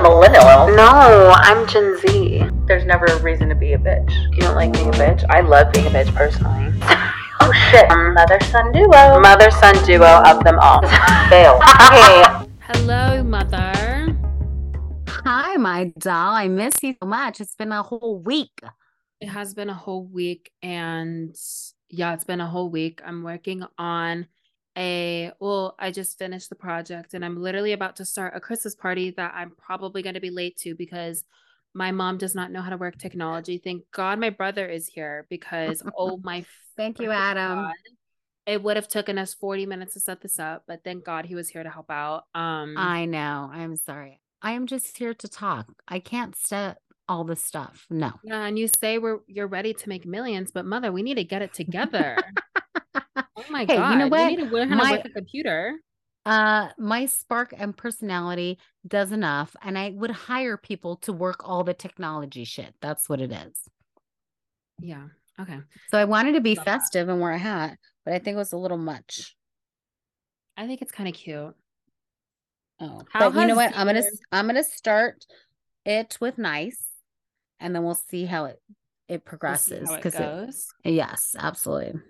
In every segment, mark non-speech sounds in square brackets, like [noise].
millennial. No, I'm Gen Z. There's never a reason to be a bitch. You don't like being a bitch? I love being a bitch personally. [laughs] Oh shit. Mother son duo. Mother son duo of them all. [laughs] Fail. okay. Hello, mother. Hi, my doll. I miss you so much. It's been a whole week. It has been a whole week, and yeah, it's been a whole week. I'm working on a well, I just finished the project, and I'm literally about to start a Christmas party that I'm probably going to be late to because my mom does not know how to work technology. Thank God my brother is here because oh [laughs] my Thank you, Adam. God, it would have taken us 40 minutes to set this up, but thank God he was here to help out. Um I know. I'm sorry. I am just here to talk. I can't set all the stuff. No. Yeah, and you say we're you're ready to make millions, but mother, we need to get it together. [laughs] oh my Hey, you god, know what? we need to learn how My- to work a computer. Uh my spark and personality does enough and I would hire people to work all the technology shit. That's what it is. Yeah. Okay. So I wanted to be Love that. festive and wear a hat, but I think it was a little much. I think it's kind of cute. Oh, How but you know what? I'm gonna I'm gonna start it with nice, and then we'll see how it it We'll progresses. Because goes. yes, absolutely.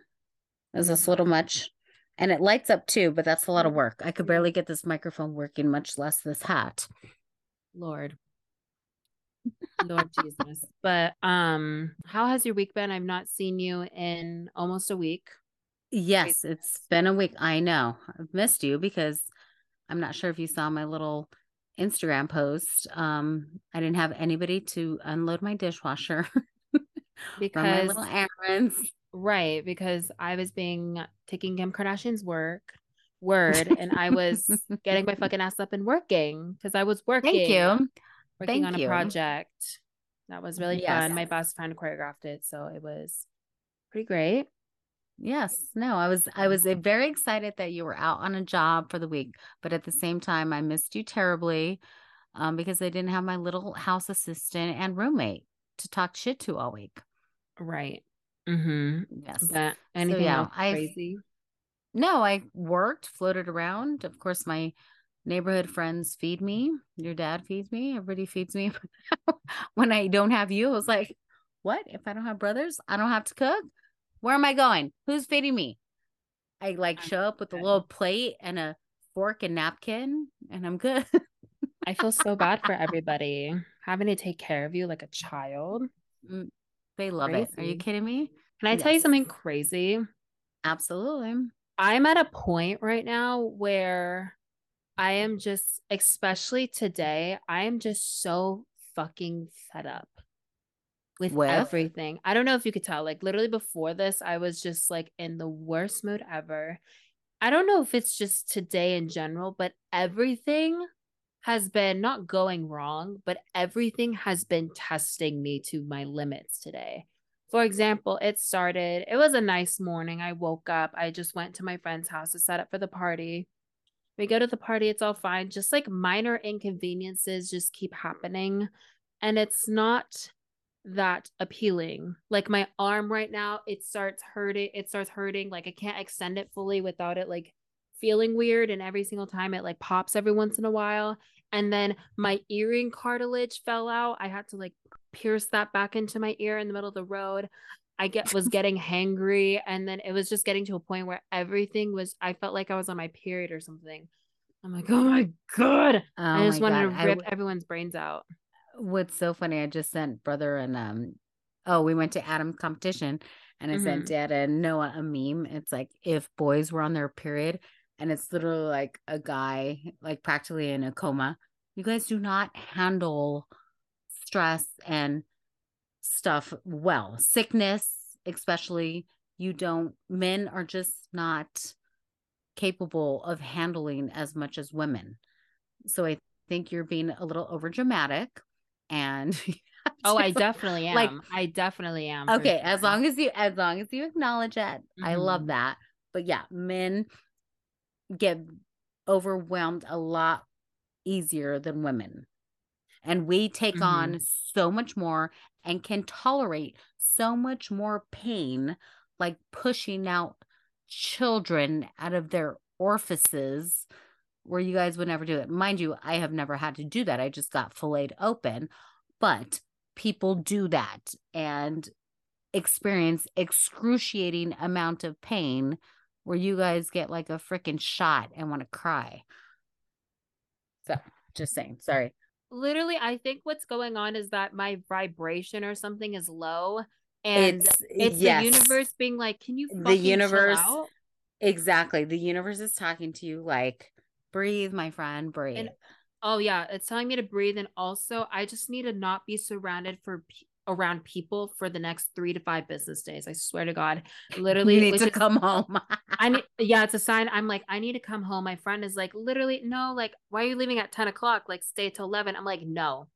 Is this a little much? And it lights up too, but that's a lot of work. I could barely get this microphone working, much less this hat. Lord. Lord Jesus. [laughs] But um, how has your week been? I've not seen you in almost a week. Yes, it's been a week. I know. I've missed you because I'm not sure if you saw my little Instagram post. Um, I didn't have anybody to unload my dishwasher, [laughs] run my Because little errands. Right, because I was being taking Kim Kardashian's work word and I was [laughs] getting my fucking ass up and working because I was working. Thank you. working Thank on a project. That was really Yes. fun. My boss friend choreographed it, so it was pretty great. Yes, no, I was I was uh, very excited that you were out on a job for the week, but at the same time, I missed you terribly, um, because I didn't have my little house assistant and roommate to talk shit to all week. Right. Mm-hmm. Yes. But anything yeah, else I've- crazy? No, I worked, floated around. Of course, my neighborhood friends feed me. Your dad feeds me. Everybody feeds me. [laughs] when I don't have you, I was like, what? If I don't have brothers, I don't have to cook? Where am I going? Who's feeding me? I like show up with a little plate and a fork and napkin, and I'm good. I feel so bad for [laughs] everybody having to take care of you like a child. They love it. Are you kidding me? Can I tell you something crazy? Absolutely. I'm at a point right now where I am just, especially today, I am just so fucking fed up with With? everything. I don't know if you could tell. Like, literally before this, I was just like in the worst mood ever. I don't know if it's just today in general, but everything has been not going wrong, but everything has been testing me to my limits today. For example, it started, it was a nice morning. I woke up, I just went to my friend's house to set up for the party. We go to the party, it's all fine. Just like minor inconveniences just keep happening. And it's not that appealing. Like my arm right now, it starts hurting. It starts hurting. Like I can't extend it fully without it like feeling weird. And every single time it like pops every once in a while. And then my earring cartilage fell out. I had to like pierce that back into my ear in the middle of the road. I get was [laughs] getting hangry and then it was just getting to a point where everything was I felt like I was on my period or something. I'm like, oh my god. Oh I just wanted God. to rip w- everyone's brains out. what's so funny i just sent brother and um oh we went to adam's competition and i sent Mhm. dad and noah a meme it's like if boys were on their period and it's literally like a guy like practically in a coma you guys do not handle stress and stuff well sickness especially you don't men are just not capable of handling as much as women so i think you're being a little over dramatic and [laughs] Oh, I definitely am. like- I definitely am. okay as long as you as long as you acknowledge it i love Mhm. that but yeah men get overwhelmed a lot easier than women and we take Mm-hmm. on so much more and can tolerate so much more pain like pushing out children out of their orifices where you guys would never do it. Mind you, I have never had to do that. I just got filleted open, but people do that and experience excruciating amount of pain where you guys get like a freaking shot and want to cry. So, just saying. Sorry. Literally, I think what's going on is that my vibration or something is low, and it's, yes. the universe being like, "Can you?" The universe- out?" Exactly. The universe is talking to you like, breathe, my friend, breathe. Oh yeah, it's telling me to breathe, and also I just need to not be surrounded for around people for the next three to five business days. I swear to God, [laughs] literally, you need to is- come home. [laughs] I need, yeah, it's a sign. I'm like, I need to come home. My friend is like, literally, no, like, why are you leaving at 10 o'clock? Like, stay till 11. I'm like, no,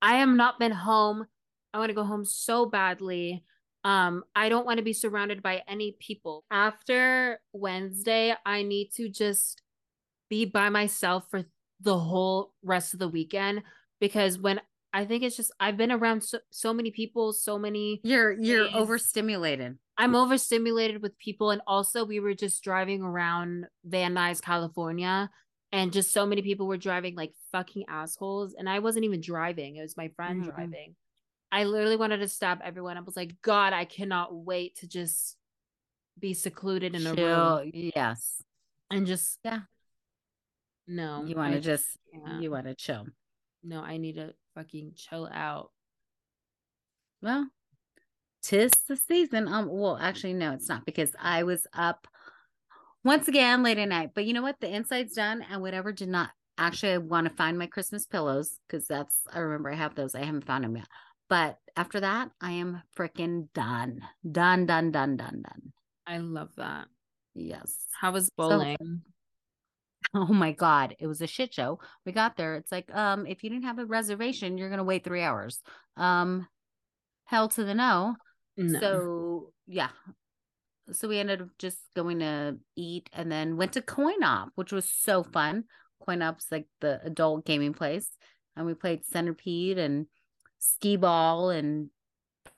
I am not been home. I want to go home so badly. Um, I don't want to be surrounded by any people. After Wednesday, I need to just be by myself for the whole rest of the weekend because when I think it's just I've been around so, so many people, so many you're you're Days. overstimulated. I'm overstimulated with people. And also, we were just driving around Van Nuys, California, and just so many people were driving like fucking assholes. And I wasn't even driving, it was my friend Mhm. driving. I literally wanted to stop everyone. I was like, God, I cannot wait to just be secluded in a room Yes. and just, Yeah. no. You want to just can't. you want to chill. No, I need to fucking chill out. Well, tis the season. Um, well, actually, no, it's not because I was up once again late at night. But you know what? The inside's done, and whatever did not actually I want to find my Christmas pillows because that's I remember I have those. I haven't found them yet. But after that, I am freaking done. Done, done, done, done, done. I love that. Yes. How was bowling? Oh my God. It was a shit show. We got there. It's like, um, if you didn't have a reservation, you're gonna wait three hours. Um, hell to the no. no. So yeah. So we ended up just going to eat and then went to Coin Op, which was so fun. Coin Op's like the adult gaming place. And we played centipede and skee ball and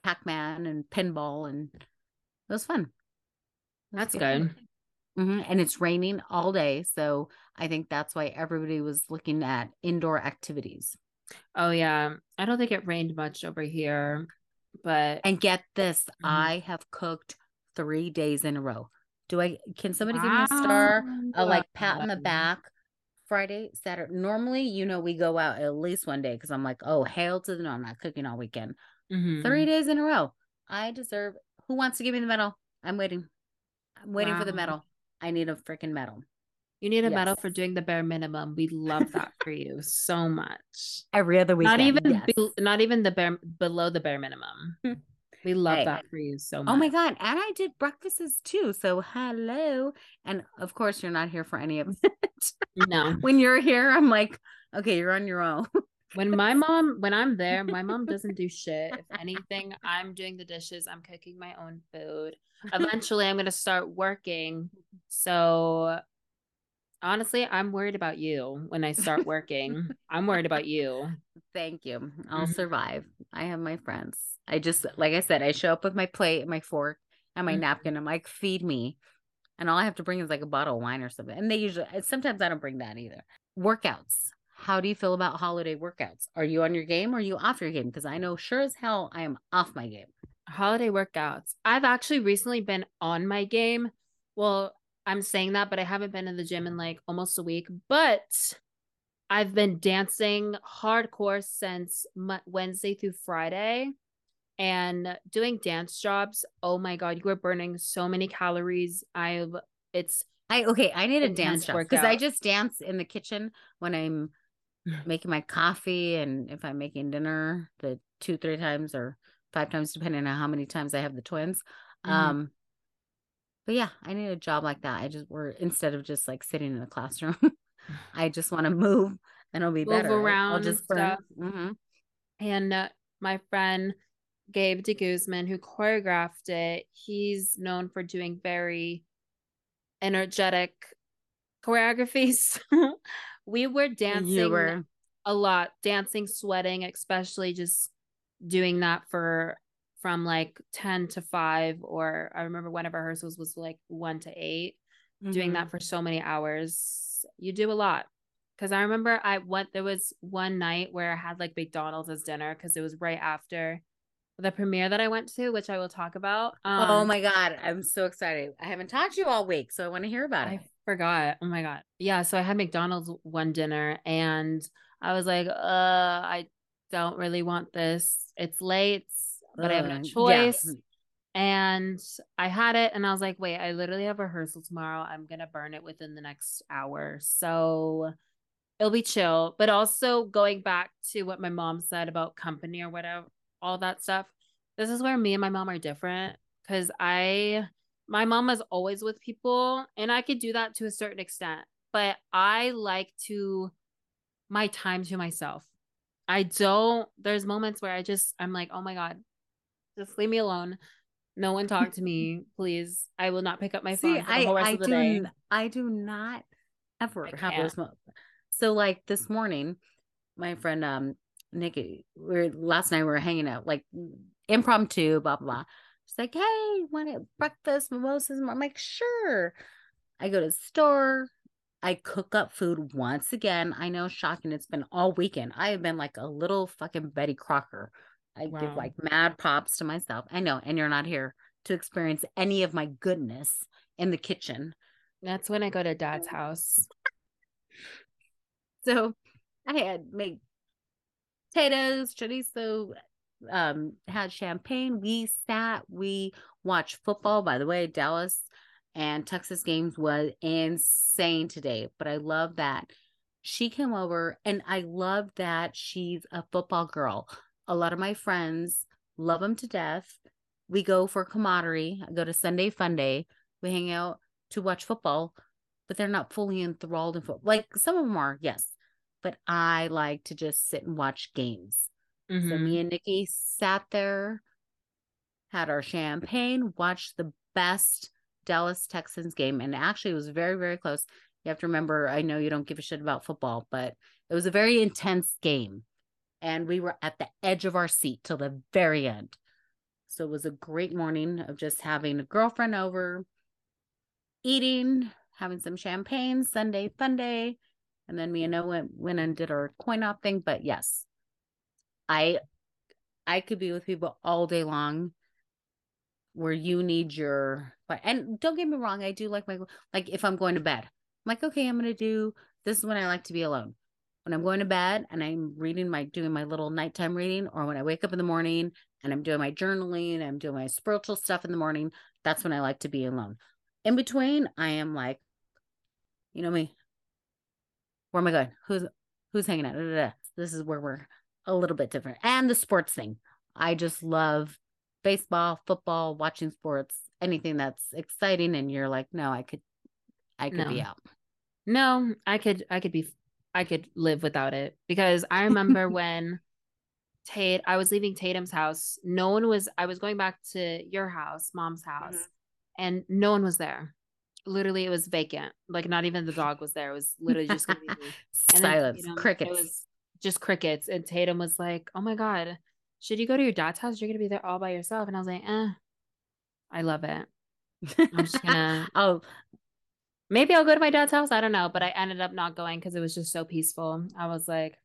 Pac-Man and pinball and it was fun. It was That's good. Hmm And it's raining all day. So I think that's why everybody was looking at indoor activities. Oh yeah, I don't think it rained much over here, but And get this, Mhm. I have cooked three days in a row. Do I can somebody give me a star? A like pat on the back. Friday, Saturday. Normally, you know, we go out at least one day because I'm like, oh, hail to the no, I'm not cooking all weekend. Mhm. Three days in a row. I deserve. Who wants to give me the medal? I'm waiting. I'm waiting for the medal. I need a freaking medal. You need a medal for doing the bare minimum. We love that for you [laughs] so much. Every other weekend. not even yes. be- not even the bare below the bare minimum. [laughs] We love Hey. that for you so much. Oh my god! And I did breakfasts too. So hello. And of course, you're not here for any of [laughs] it. No. when you're here, I'm like, okay, you're on your own. When my mom when I'm there, my mom doesn't do shit. If anything, I'm doing the dishes, I'm cooking my own food. [laughs] Eventually I'm gonna start working. So honestly, I'm worried about you when I start working. [laughs] I'm worried about you. Thank you. I'll Mhm. survive. I have my friends. I just, like I said, I show up with my plate, my fork, and my Mhm. napkin. I'm like, feed me. And all I have to bring is like a bottle of wine or something. And they usually, sometimes I don't bring that either. Workouts. How do you feel about holiday workouts? Are you on your game or are you off your game? Because I know sure as hell I am off my game. holiday workouts. I've actually recently been on my game. Well, I'm saying that, but I haven't been in the gym in like almost a week. But I've been dancing hardcore since Wednesday through Friday and doing dance jobs. Oh my God, you are burning so many calories. I've, it's, I okay, I need a dance job because I just dance in the kitchen when I'm [laughs] making my coffee and if I'm making dinner the two, three times or five times, depending on how many times I have the twins. Mhm. Um, but yeah, I need a job like that. I just were instead of just like sitting in the classroom, [laughs] I just want to move and it'll be Move better. around I'll just stuff. hmm And uh, my friend Gabe de Guzman, who choreographed it, he's known for doing very energetic choreographies. [laughs] we were dancing You were a lot, dancing, sweating, especially just doing that for from like 10 to 5 or I remember one of our rehearsals was like 1 to 8. doing Mhm. that for so many hours, you do a lot. Cause I remember I went there was one night where I had like McDonald's as dinner because it was right after the premiere that I went to, which I will talk about. oh Um, my god, I'm so excited. I haven't talked to you all week, so I want to hear about I it. Forgot. Oh my god. Yeah, so I had McDonald's one dinner and I was like, uh, I don't really want this. It's late, but I have no Ugh, yeah. choice. And I had it and I was like, wait, I literally have rehearsal tomorrow. I'm gonna burn it within the next hour. So it'll be chill. But also going back to what my mom said about company or whatever, all that stuff. This is where me and my mom are different. Cause I my mom is always with people and I could do that to a certain extent. But I like to my time to myself. I don't there's moments where I just I'm like, oh my God, just leave me alone. No one talk to me, [laughs] please. I will not pick up my phone See, for the I I do day. I do not ever I have can't. those moments. So like this morning, my friend um Nikki, we are last night we were hanging out like impromptu, blah blah. blah. She's like, "Hey, want to breakfast mimosas?" I'm like, "Sure." I go to the store. I cook up food once again. I know, shocking. It's been all weekend. I have been like a little fucking Betty Crocker. I give like mad props to myself. I know, and you're not here to experience any of my goodness in the kitchen. That's when I go to dad's house. [laughs] So I had made potatoes, chorizo, um, had champagne. We sat, we watched football. By the way, Dallas and Texans games was insane today. But I love that she came over and I love that she's a football girl. A lot of my friends love them to death. We go for camaraderie. I go to Sunday Fun Day. We hang out to watch football, but they're not fully enthralled in football. Like some of them are, yes. But I like to just sit and watch games. So Mhm. me and Nikki sat there, had our champagne, watched the best Dallas Texans game, and actually it was very, very close. You have to remember, I know you don't give a shit about football, but it was a very intense game. And we were at the edge of our seat till the very end. So it was a great morning of just having a girlfriend over, eating, having some champagne, Sunday fun day. And then me and Noah went, went and did our coin op thing. But yes, I I could be with people all day long where you need your but and don't get me wrong, I do like my like if I'm going to bed. I'm like, okay, I'm gonna do this is when I like to be alone. When I'm going to bed and I'm reading my doing my little nighttime reading, or when I wake up in the morning and I'm doing my journaling, I'm doing my spiritual stuff in the morning, that's when I like to be alone. In between, I am like, you know me. Where am I going? Who's who's hanging out? This is where we're a little bit different. And the sports thing. I just love baseball, football, watching sports, anything that's exciting. And you're like, no, I could, I could be out. No, I could I could be I could live without it because I remember [laughs] when Tate I was leaving Tatum's house. No one was I was going back to your house, mom's house, Mhm. and no one was there. Literally it was vacant. Like not even the [laughs] dog was there. It was literally just gonna be me. And then Silence, Tatum- crickets. It was just crickets. And Tatum was like, Oh my God, should you go to your dad's house? You're gonna be there all by yourself. And I was like, eh, I love it. I'm just gonna [laughs] oh, maybe I'll go to my dad's house. I don't know, but I ended up not going because it was just so peaceful. I was like,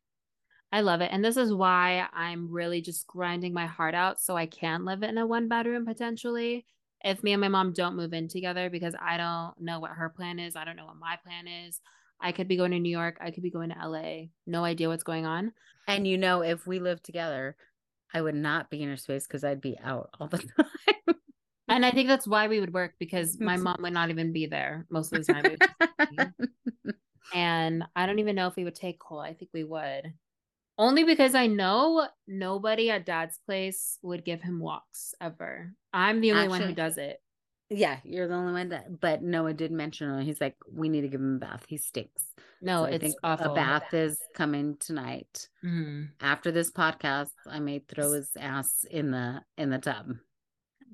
I love it. And this is why I'm really just grinding my heart out so I can live in a one bedroom potentially. If me and my mom don't move in together, because I don't know what her plan is. I don't know what my plan is. I could be going to New York. I could be going to LA. No idea what's going on. and you know, if we lived together, I would not be in her space because I'd be out all the time. [laughs] And I think that's why we would work because my mom would not even be there most of the time. It would just be me. [laughs] and I don't even know if we would take Cole. I think we would. Only because I know nobody at dad's place would give him walks ever. I'm the only one who does it. Yeah, you're the only one that. But Noah did mention it. He's like, we need to give him a bath. He stinks. No, So it's awful. A bath is coming tonight. Mhm. After this podcast, I may throw his ass in the in the tub.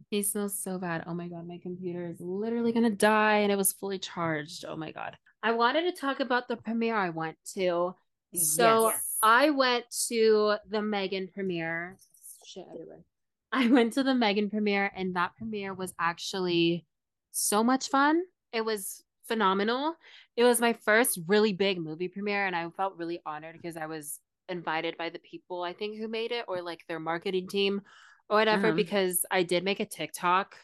He smells so bad. Oh my god, my computer is literally gonna die, and it was fully charged. Oh my god. I wanted to talk about the premiere I went to. So Yes. I went to the Megan premiere. Shit everywhere. I went to the Megan premiere, and that premiere was actually so much fun. It was phenomenal. It was my first really big movie premiere, and I felt really honored because I was invited by the people I think who made it or like their marketing team or whatever. Uh-huh. Because I did make a TikTok,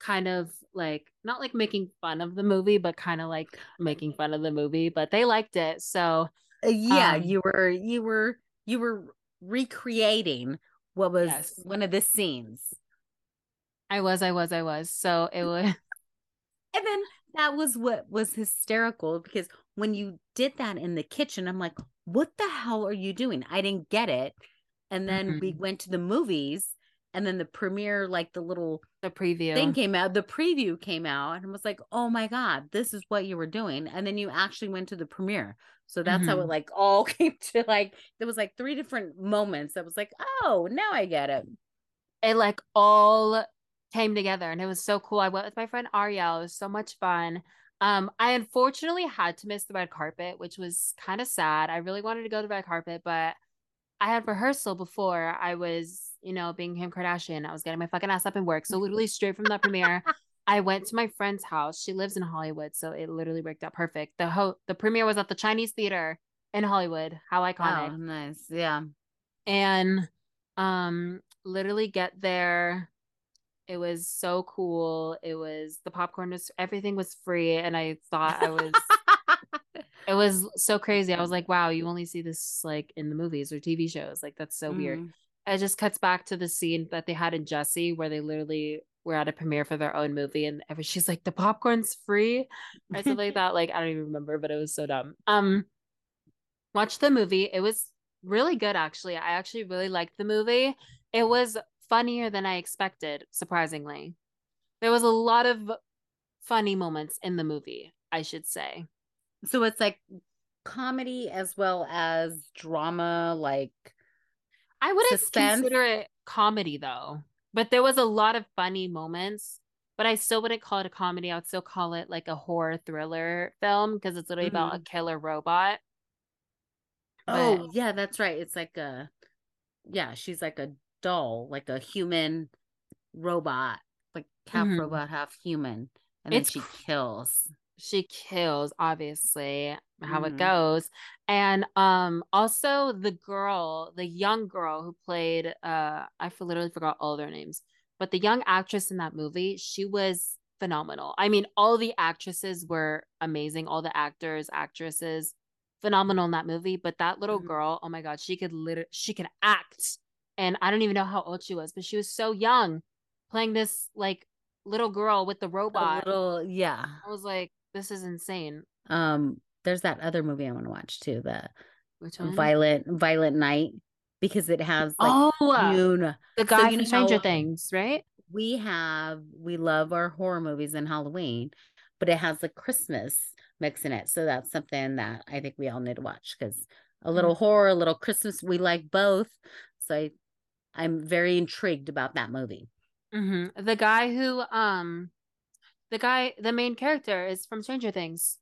kind of like not like making fun of the movie, but kind of like making fun of the movie. But they liked it, so Uh, yeah, Um, you were you were you were recreating what was Yes. one of the scenes. I was, I was, I was. So it was. [laughs] And then that was what was hysterical because when you did that in the kitchen, I'm like, what the hell are you doing? I didn't get it. And then we Mhm. went to the movies, and then the premiere, like the little the preview. thing came out, the preview came out, and was like, oh my God, this is what you were doing. And then you actually went to the premiere. So that's how it Mhm. like all [laughs] came to like, there was like three different moments that was like, oh, now I get it. it like all came together and it was so cool. I went with my friend Ariel. It was so much fun. Um, I unfortunately had to miss the red carpet, which was kind of sad. I really wanted to go to the red carpet, but I had rehearsal before I was, you know, being Kim Kardashian. I was getting my fucking ass up and work. So literally [laughs] straight from that premiere, I went to my friend's house. She lives in Hollywood, so it literally worked out perfect. The ho- the premiere was at the Chinese Theater in Hollywood. How iconic Oh, nice. Yeah. and um literally get there it was so cool it was the popcorn was everything was free and i thought i was [laughs] it was so crazy i was like wow you only see this like in the movies or tv shows like that's so weird Mhm. It just cuts back to the scene that they had in Jessie where they literally were at a premiere for their own movie and she's like the popcorn's free? or something like that. Like i don't even remember but it was so dumb. Um watched the movie. It was really good actually. I actually really liked the movie. It was funnier than i expected surprisingly. There was a lot of funny moments in the movie i should say. So it's like comedy as well as drama, like I wouldn't Suspense? consider it comedy though, but there was a lot of funny moments. But I still wouldn't call it a comedy. I would still call it like a horror thriller film because it's literally about a killer robot. oh But- yeah, that's right. It's like a yeah, she's like a doll, like a human robot, like half Mhm. robot, half human, and It's then she kills. She kills, obviously, how Mhm. it goes. And um also the girl, the young girl who played uh I for- literally forgot all their names, but the young actress in that movie, she was phenomenal. I mean, all the actresses were amazing, all the actors, actresses, phenomenal in that movie. But that little Mhm. girl, oh my god, she could literally she could act. And I don't even know how old she was, but she was so young playing this like little girl with the A robot. little yeah. I was like, this is insane. Um, there's that other movie I want to watch too, the Which one? Violent Violent Night, because it has like oh, the guy you from know Stranger Things, right? we have we love our horror movies and Halloween, but it has the Christmas mix in it. So that's something that I think we all need to watch because a little horror, a little Christmas, we like both. So I, I'm very intrigued about that movie. hmm The guy who, um, the guy, the main character is from Stranger Things.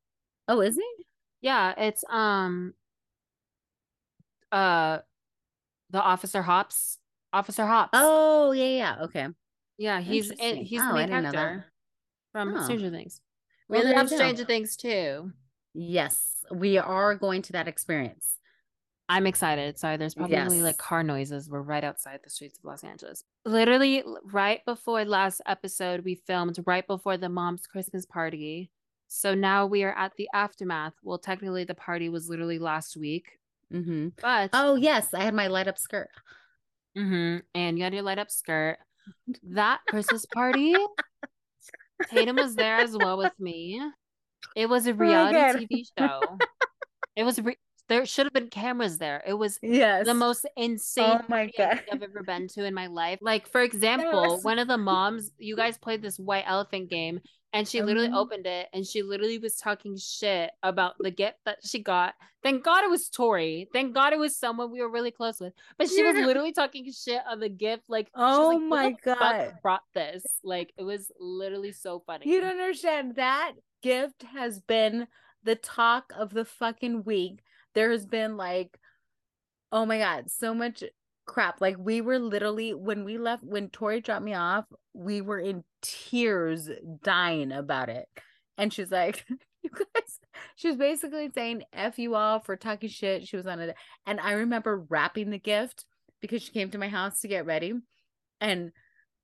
Oh, is he? Yeah, it's um, uh, the Officer Hops, Officer Hops. Oh, yeah, yeah. Okay. yeah, he's in, he's Oh, the main didn't know that. character from Oh. Stranger Things. We there have. Stranger Things too. Yes, we are going to that experience. I'm excited. Sorry, there's probably Yes. like car noises. We're right outside the streets of Los Angeles. Literally, right before last episode, we filmed right before the mom's Christmas party. So now we are at the aftermath. Well, technically, the party was literally last week, Mm-hmm. but Oh, yes, I had my light up skirt. Mm-hmm. and you had your light up skirt. [laughs] That Christmas party, Tatum was there as well with me. It was a reality God. TV [laughs] show. It was re- there should have been cameras there. It was Yes. the most insane Oh my God. I've ever been [laughs] to in my life. Like, for example, Yes. one of the moms, you [laughs] guys played this white elephant game, and she literally Mhm. opened it and she literally was talking shit about the gift that she got. Thank God it was Tori. Thank God it was someone we were really close with. But she was [laughs] literally talking shit on the gift. Like, Oh like, my God. brought this? Like, it was literally so funny. You don't understand. That gift has been the talk of the fucking week. There has been like, oh my God, so much crap. Like, we were literally, when we left, when Tori dropped me off, we were in tears dying about it. And she's like, [laughs] You guys, she was basically saying F you all for talking shit. She was on it. And I remember wrapping the gift because she came to my house to get ready. And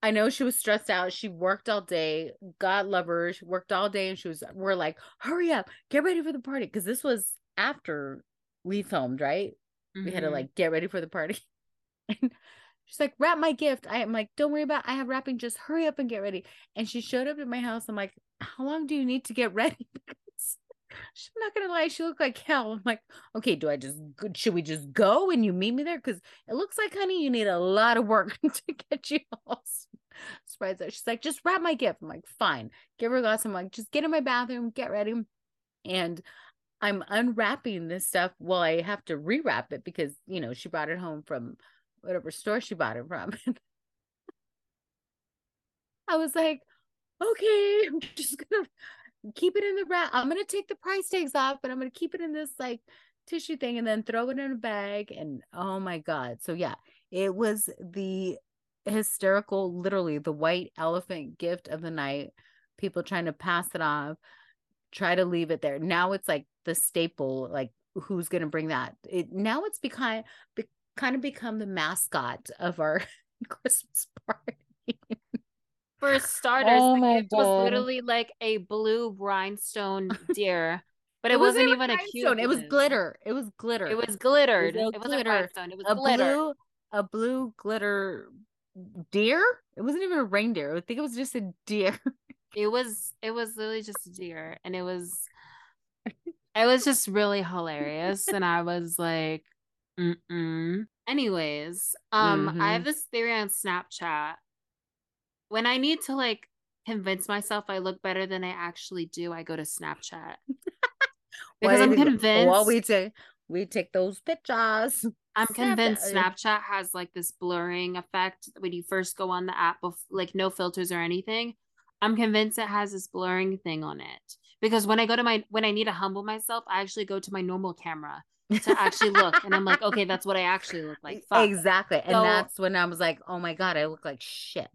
I know she was stressed out. She worked all day. God love her. She worked all day and she was, we're like, hurry up, get ready for the party. Cause this was after we filmed, right? We had to Mhm. like get ready for the party. [laughs] And she's like, wrap my gift. I am like, don't worry about I have wrapping, just hurry up and get ready. And she showed up at my house. I'm like, how long do you need to get [laughs] ready? She's not gonna lie, she looked like hell. I'm like, okay, do I just should we just go and you meet me there? Because it looks like, honey, you need a lot of work [laughs] to get you all surprised. out. She's like, just wrap my gift. I'm like, fine. Give her a glass. I'm like, just get in my bathroom, get ready. And I'm unwrapping this stuff while I have to rewrap it because you know she brought it home from whatever store she bought it from. [laughs] I was like, okay, I'm just gonna keep it in the wrap. I'm gonna take the price tags off, but I'm gonna keep it in this like tissue thing and then throw it in a bag. And oh my god. So yeah, it was the hysterical, literally the white elephant gift of the night. People trying to pass it off, try to leave it there. Now it's like the staple, like who's gonna bring that? It now it's become be, kind of become the mascot of our [laughs] Christmas party. For [laughs] starters, Oh the my gift was literally like a blue rhinestone [laughs] deer, but it, It wasn't, wasn't even a cute. rhinestone, It was glitter. It was glitter. It was glittered. a It, wasn't glitter. rhinestone. It was a glitter. blue a blue glitter deer. It wasn't even a reindeer. I think it was just a deer. It was. It was literally just a deer, and it was. It was just really hilarious, and I was like, Mm-mm. Anyways, um, I have Mhm. this theory on Snapchat. When I need to like convince myself I look better than I actually do, I go to Snapchat. [laughs] Because I'm do you think- convinced Well, we take we take those pictures. I'm Snapchat- convinced Snapchat has like this blurring effect when you first go on the app, bef- like no filters or anything. I'm convinced it has this blurring thing on it because when I go to my when I need to humble myself, I actually go to my normal camera to actually look, and I'm like, okay, that's what I actually look like. [laughs] Fuck. Exactly. And So- that's when I was like, oh my God, I look like shit.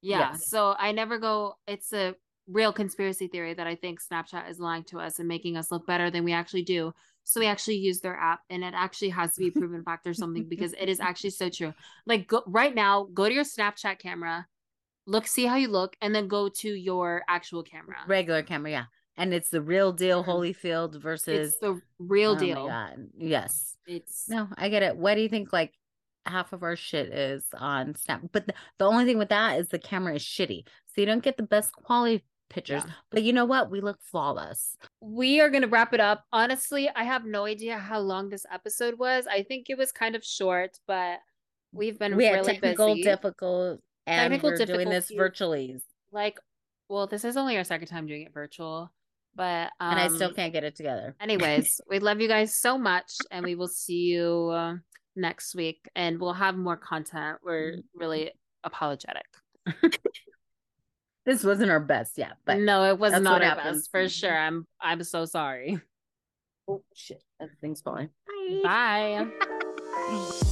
Yeah. Yes. So I never go. It's a real conspiracy theory that I think Snapchat is lying to us and making us look better than we actually do. So we actually use their app, and it actually has to be a proven fact or something because it is actually so true. Like go, right now, go to your Snapchat camera, look, see how you look, and then go to your actual camera. Regular camera, yeah. And it's the real deal. Holyfield versus It's the real oh my deal. God. Yes. It's No, I get it. What do you think like half of our shit is on Snap? But the, the only thing with that is the camera is shitty. So you don't get the best quality pictures. Yeah. But you know what? We look flawless. we are going to wrap it up. Honestly, I have no idea how long this episode was. I think it was kind of short, but we've been we had really technical busy. difficult and Technical we're doing this virtually. like well this is only our second time doing it virtual but um and I still can't get it together. anyways [laughs] we love you guys so much and we will see you uh, next week and we'll have more content we're really apologetic [laughs] This wasn't our best yet, but no it was not our happens. best for sure i'm i'm so sorry oh shit, that thing's falling. bye Bye. [laughs]